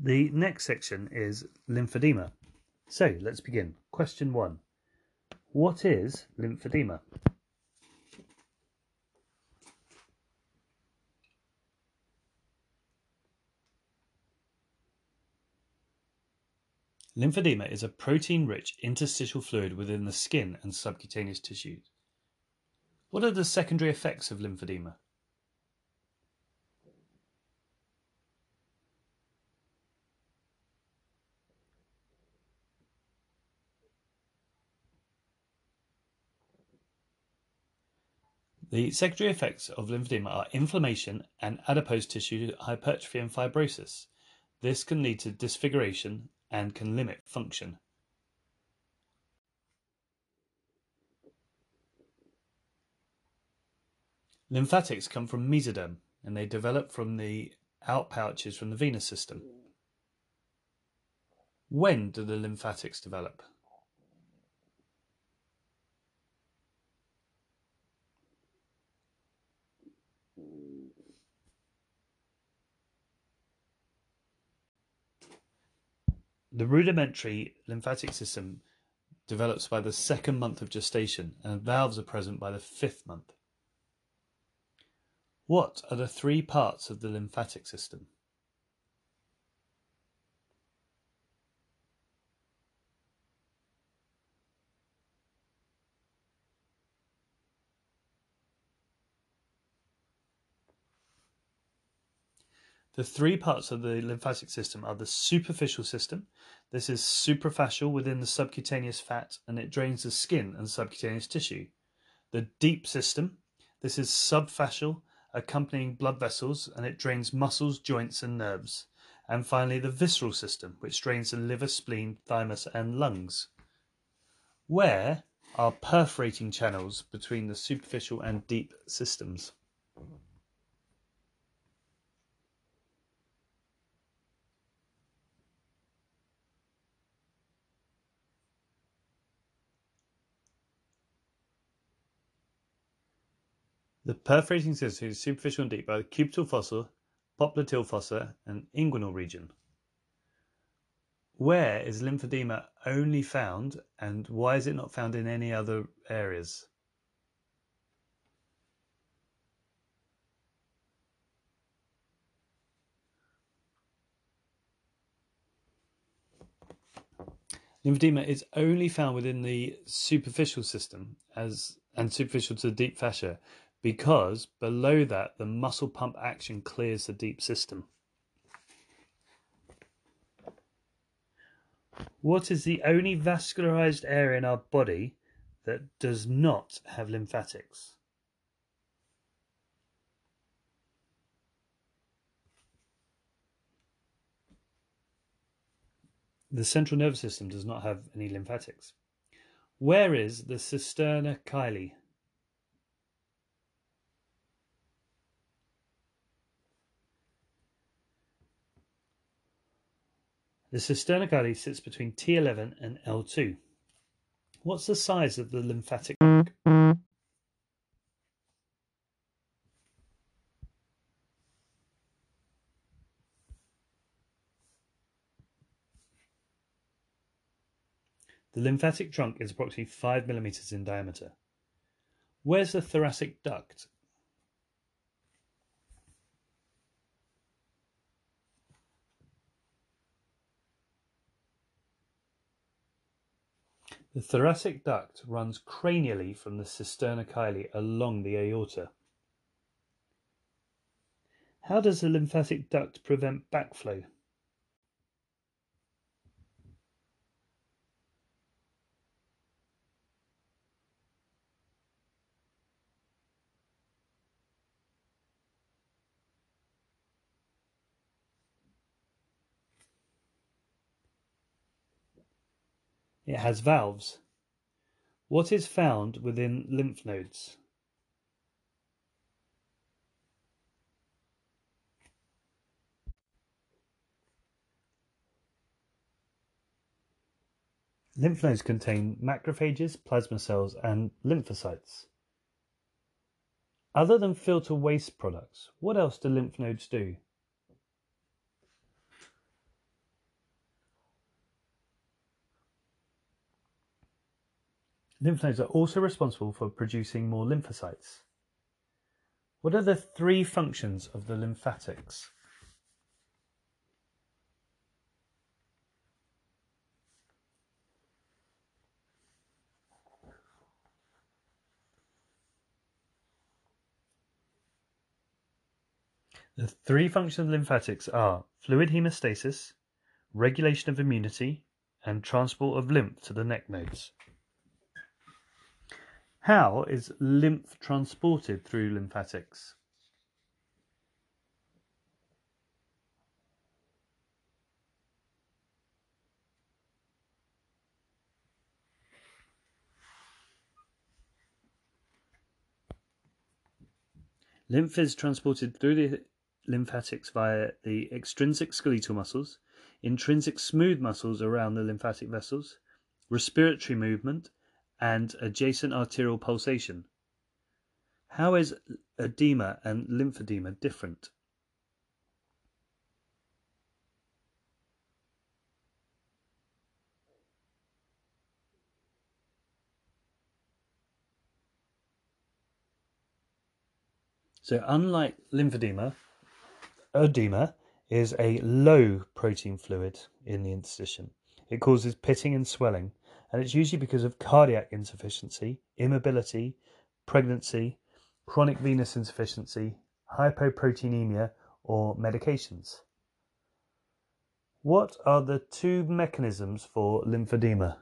The next section is lymphedema. So let's begin. Question one What is lymphedema? Lymphedema is a protein rich interstitial fluid within the skin and subcutaneous tissues. What are the secondary effects of lymphedema? The secondary effects of lymphedema are inflammation and adipose tissue hypertrophy and fibrosis. This can lead to disfiguration and can limit function. Lymphatics come from mesoderm and they develop from the outpouches from the venous system. When do the lymphatics develop? The rudimentary lymphatic system develops by the second month of gestation, and valves are present by the fifth month. What are the three parts of the lymphatic system? The three parts of the lymphatic system are the superficial system. This is suprafascial within the subcutaneous fat and it drains the skin and subcutaneous tissue. The deep system. This is subfascial, accompanying blood vessels and it drains muscles, joints, and nerves. And finally, the visceral system, which drains the liver, spleen, thymus, and lungs. Where are perforating channels between the superficial and deep systems? The perforating system is superficial and deep by the cubital fossa, popliteal fossa, and inguinal region. Where is lymphedema only found and why is it not found in any other areas? Lymphedema is only found within the superficial system as and superficial to the deep fascia because below that the muscle pump action clears the deep system. What is the only vascularized area in our body that does not have lymphatics? The central nervous system does not have any lymphatics. Where is the cisterna chyli? The cisterna chyli sits between T11 and L2. What's the size of the lymphatic The lymphatic trunk is approximately 5 millimeters in diameter. Where's the thoracic duct? The thoracic duct runs cranially from the cisterna chyli along the aorta. How does the lymphatic duct prevent backflow? It has valves. What is found within lymph nodes? Lymph nodes contain macrophages, plasma cells, and lymphocytes. Other than filter waste products, what else do lymph nodes do? Lymph nodes are also responsible for producing more lymphocytes. What are the three functions of the lymphatics? The three functions of lymphatics are fluid hemostasis, regulation of immunity, and transport of lymph to the neck nodes. How is lymph transported through lymphatics? Lymph is transported through the lymphatics via the extrinsic skeletal muscles, intrinsic smooth muscles around the lymphatic vessels, respiratory movement, and adjacent arterial pulsation. How is edema and lymphedema different? So, unlike lymphedema, Edema is a low protein fluid in the interstitium. It causes pitting and swelling, and it's usually because of cardiac insufficiency, immobility, pregnancy, chronic venous insufficiency, hypoproteinemia, or medications. What are the two mechanisms for lymphedema?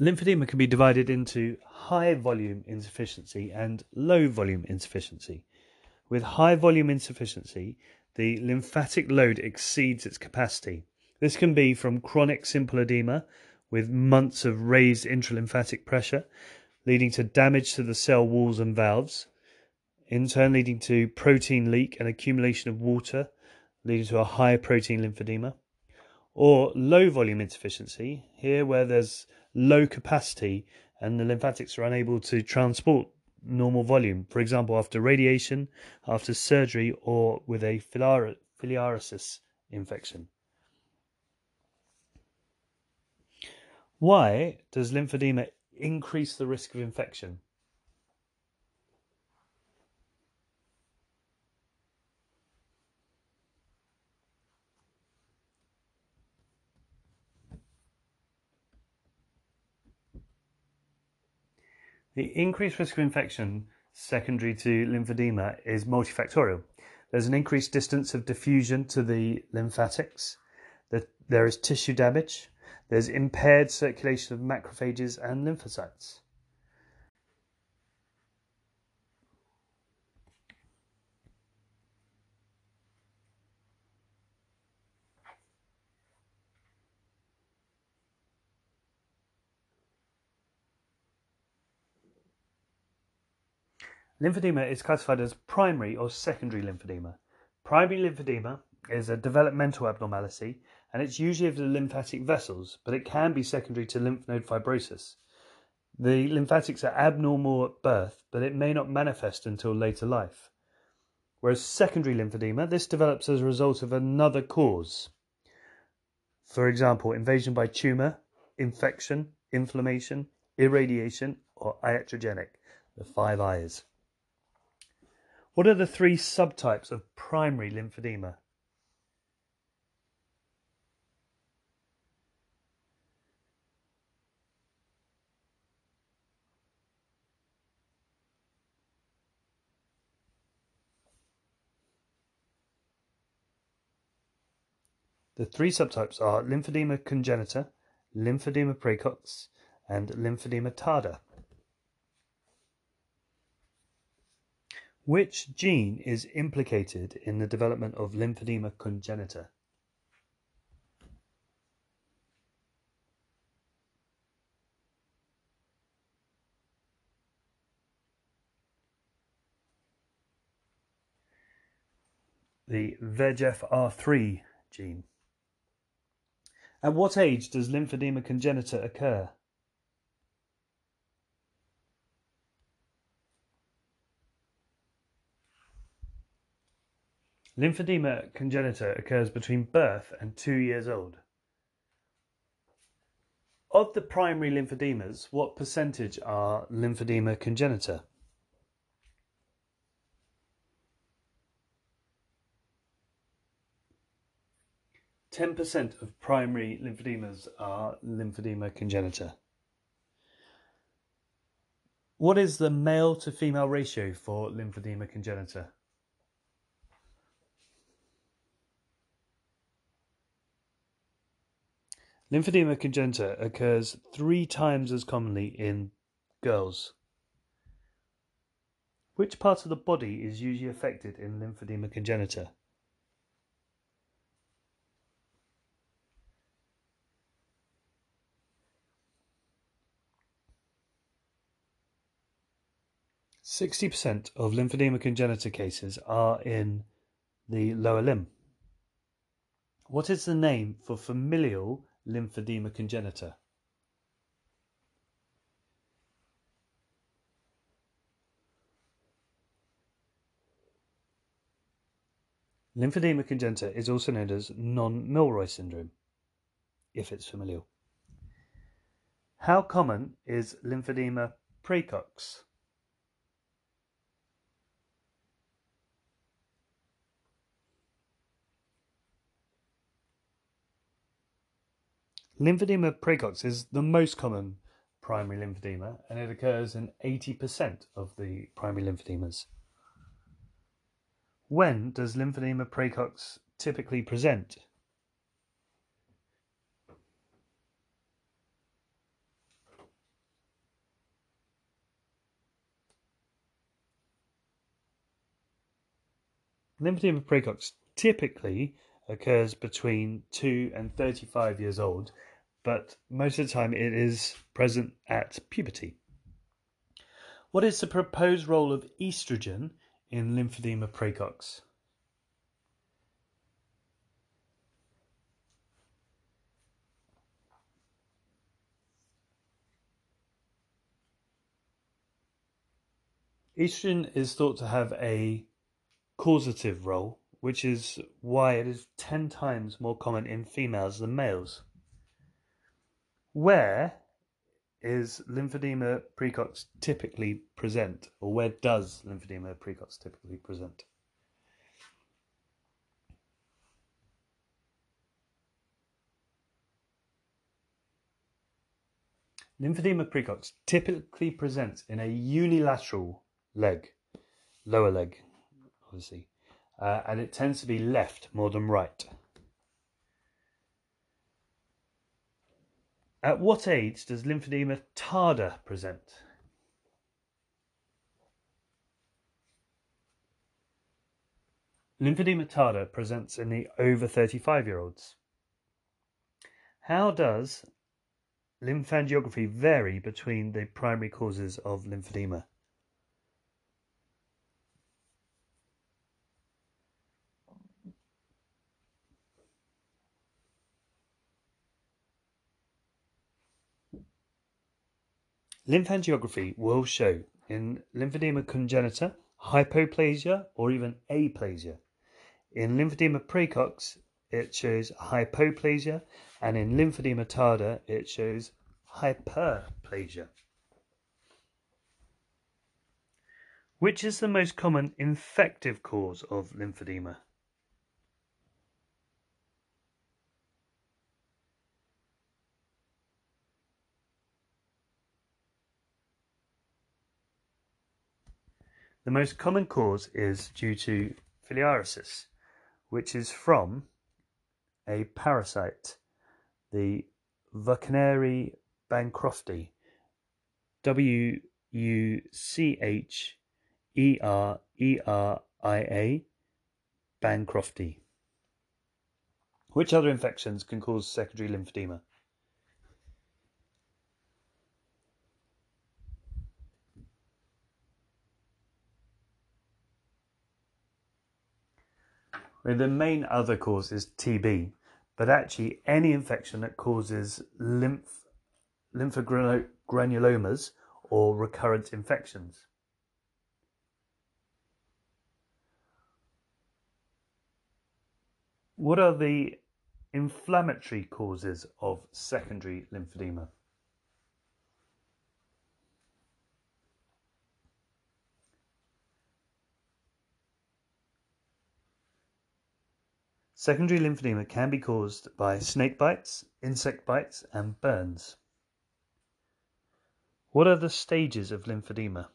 Lymphedema can be divided into high volume insufficiency and low volume insufficiency. With high volume insufficiency, the lymphatic load exceeds its capacity. This can be from chronic simple edema with months of raised intralymphatic pressure, leading to damage to the cell walls and valves, in turn leading to protein leak and accumulation of water, leading to a high protein lymphedema, or low volume insufficiency, here where there's low capacity and the lymphatics are unable to transport normal volume, for example, after radiation, after surgery, or with a filariasis infection. Why does lymphedema increase the risk of infection? The increased risk of infection secondary to lymphedema is multifactorial. There's an increased distance of diffusion to the lymphatics, there is tissue damage, there's impaired circulation of macrophages and lymphocytes. Lymphedema is classified as primary or secondary lymphedema. Primary lymphedema is a developmental abnormality and it's usually of the lymphatic vessels, but it can be secondary to lymph node fibrosis. The lymphatics are abnormal at birth, but it may not manifest until later life. Whereas secondary lymphedema, this develops as a result of another cause. For example, invasion by tumour, infection, inflammation, irradiation, or iatrogenic, the five I's. What are the three subtypes of primary lymphedema? The three subtypes are lymphedema congenita, lymphedema praecox, and lymphedema tarda. Which gene is implicated in the development of lymphedema congenita? the VEGFR3 gene. At what age does lymphedema congenita occur? Lymphedema congenita occurs between birth and two years old. Of the primary lymphodemas, what percentage are lymphedema congenita? Ten percent of primary lymphodemas are lymphedema congenita. What is the male to female ratio for lymphedema congenita? Lymphedema congenita occurs three times as commonly in girls. Which part of the body is usually affected in lymphedema congenita? Sixty percent of lymphedema congenita cases are in the lower limb. What is the name for familial lymphedema congenita. Lymphedema congenita is also known as Nonne-Milroy syndrome, if it's familial. How common is lymphedema praecox? Lymphedema praecox is the most common primary lymphedema and it occurs in 80% of the primary lymphedemas. When does lymphedema praecox typically present? Lymphedema praecox typically occurs between 2 and 35 years old but most of the time it is present at puberty. What is the proposed role of estrogen in lymphedema praecox? Estrogen is thought to have a causative role, which is why it is 10 times more common in females than males. Where is lymphedema praecox typically present, or where does lymphedema praecox typically present? Lymphedema praecox typically presents in a unilateral leg, lower leg, obviously, uh, and it tends to be left more than right. At what age does lymphedema tarda present? Lymphedema tarda presents in the over 35 year olds. How does lymphangiography vary between the primary causes of lymphedema? Lymphangiography will show in lymphedema congenita, hypoplasia, or even aplasia. In lymphedema praecox, it shows hypoplasia, and in lymphedema tarda, it shows hyperplasia. Which is the most common infective cause of lymphedema? The most common cause is due to filariasis, which is from a parasite, the Wuchereria bancrofti, W U C H E R E R I A, bancrofti. Which other infections can cause secondary lymphedema? Mean, the main other cause is TB, but actually any infection that causes lymph lymphogranulomas or recurrent infections. What are the inflammatory causes of secondary lymphedema? Secondary lymphedema can be caused by snake bites, insect bites, and burns. What are the stages of lymphedema?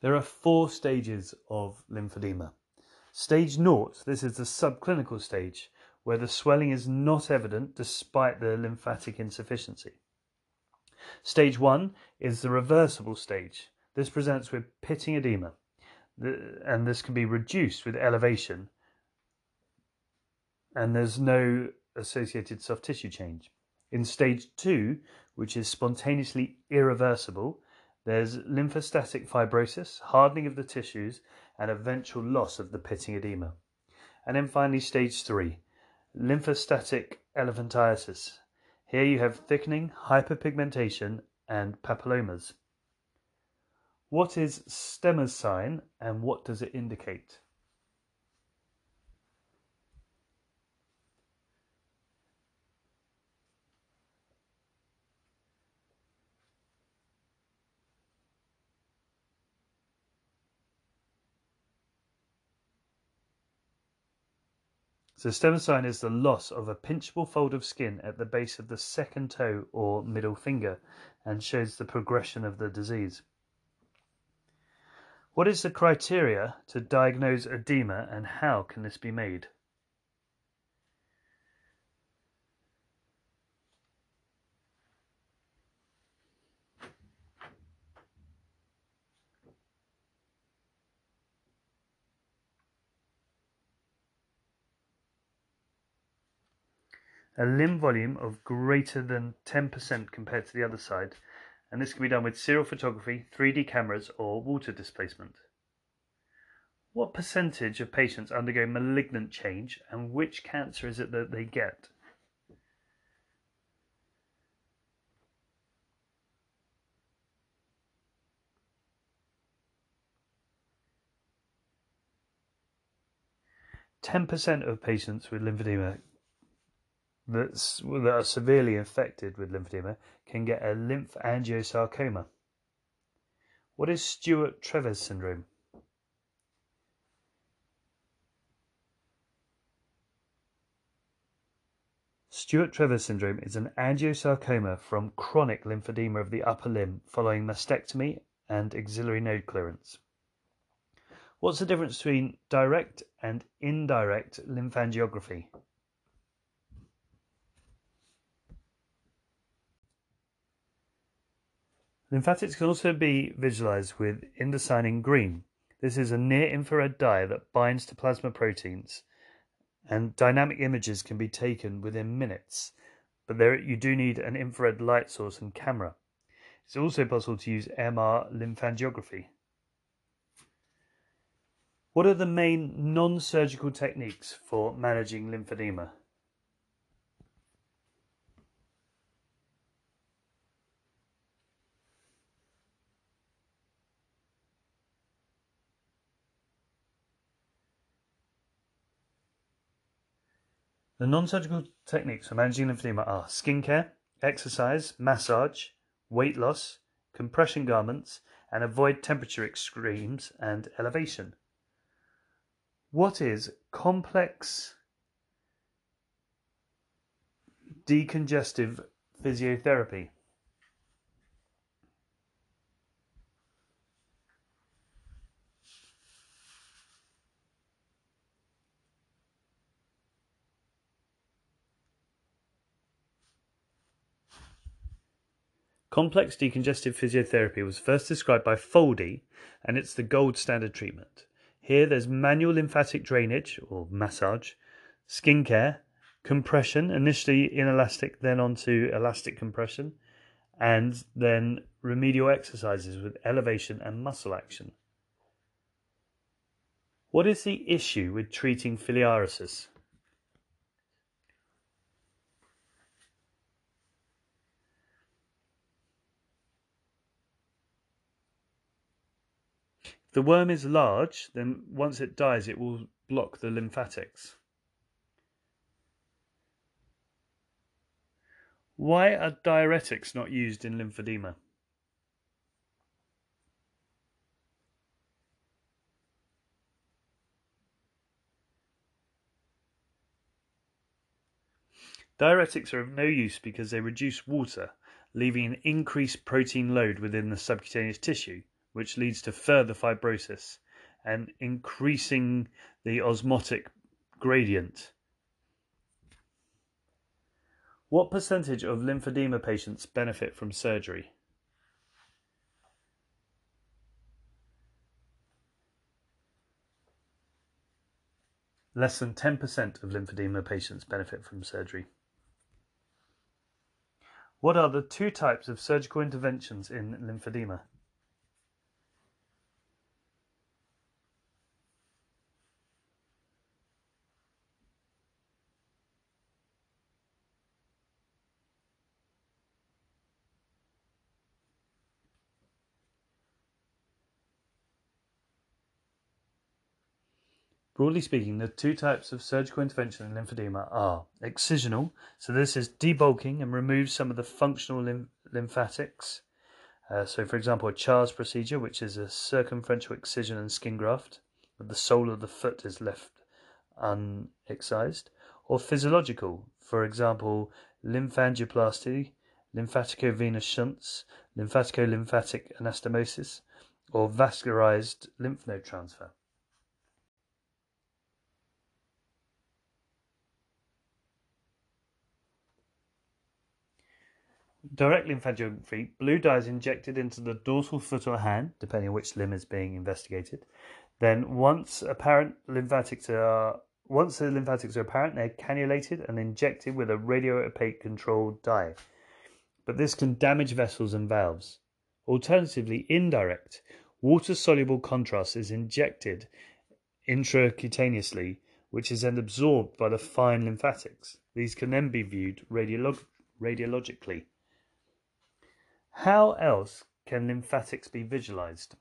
There are four stages of lymphedema. Stage naught, this is the subclinical stage, where the swelling is not evident despite the lymphatic insufficiency. Stage 1 is the reversible stage. This presents with pitting edema, and this can be reduced with elevation, and there's no associated soft tissue change. In stage 2, which is spontaneously irreversible, there's lymphostatic fibrosis, hardening of the tissues, and eventual loss of the pitting edema. And then finally, stage three, lymphostatic elephantiasis. Here you have thickening, hyperpigmentation, and papillomas. What is Stemmer's sign and what does it indicate? Sign is the loss of a pinchable fold of skin at the base of the second toe or middle finger and shows the progression of the disease. What is the criteria to diagnose edema and how can this be made? A limb volume of greater than 10% compared to the other side, and this can be done with serial photography, 3D cameras, or water displacement. What percentage of patients undergo malignant change, and which cancer is it that they get? Ten percent of patients with lymphedema that's, that are severely infected with lymphedema can get a lymphangiosarcoma. What is Stewart-Treves syndrome? Stewart-Treves syndrome is an angiosarcoma from chronic lymphedema of the upper limb following mastectomy and axillary node clearance. What's the difference between direct and indirect lymphangiography? Lymphatics can also be visualized with indocyanine green. This is a near-infrared dye that binds to plasma proteins, and dynamic images can be taken within minutes, but there you do need an infrared light source and camera. It's also possible to use MR lymphangiography. What are the main non-surgical techniques for managing lymphedema? The non-surgical techniques for managing lymphedema are skincare, exercise, massage, weight loss, compression garments, and avoid temperature extremes and elevation. What is complex decongestive physiotherapy? Complex decongestive physiotherapy was first described by Földi, and it's the gold standard treatment. Here there's manual lymphatic drainage or massage, skin care, compression, initially inelastic, then onto elastic compression, and then remedial exercises with elevation and muscle action. What is the issue with treating filariasis? The worm is large, then once it dies, it will block the lymphatics. Why are diuretics not used in lymphedema? Diuretics are of no use because they reduce water, leaving an increased protein load within the subcutaneous tissue, which leads to further fibrosis and increasing the osmotic gradient. What percentage of lymphedema patients benefit from surgery? Less than 10% of lymphedema patients benefit from surgery. What are the two types of surgical interventions in lymphedema? Broadly speaking, the two types of surgical intervention in lymphedema are excisional, so this is debulking and removes some of the functional lymph- lymphatics. Uh, so, for example, a Charles procedure, which is a circumferential excision and skin graft, but the sole of the foot is left unexcised, or physiological, for example, lymphangioplasty, lymphaticovenous shunts, lymphatico-lymphatic anastomosis, or vascularized lymph node transfer. Direct lymphangiography, blue dye is injected into the dorsal foot or hand, depending on which limb is being investigated. Then, once apparent lymphatics are uh, once the lymphatics are apparent, they're cannulated and injected with a radio-opaque controlled dye. But this can damage vessels and valves. Alternatively, indirect, water-soluble contrast is injected intracutaneously, which is then absorbed by the fine lymphatics. These can then be viewed radiolog- radiologically. How else can lymphatics be visualized?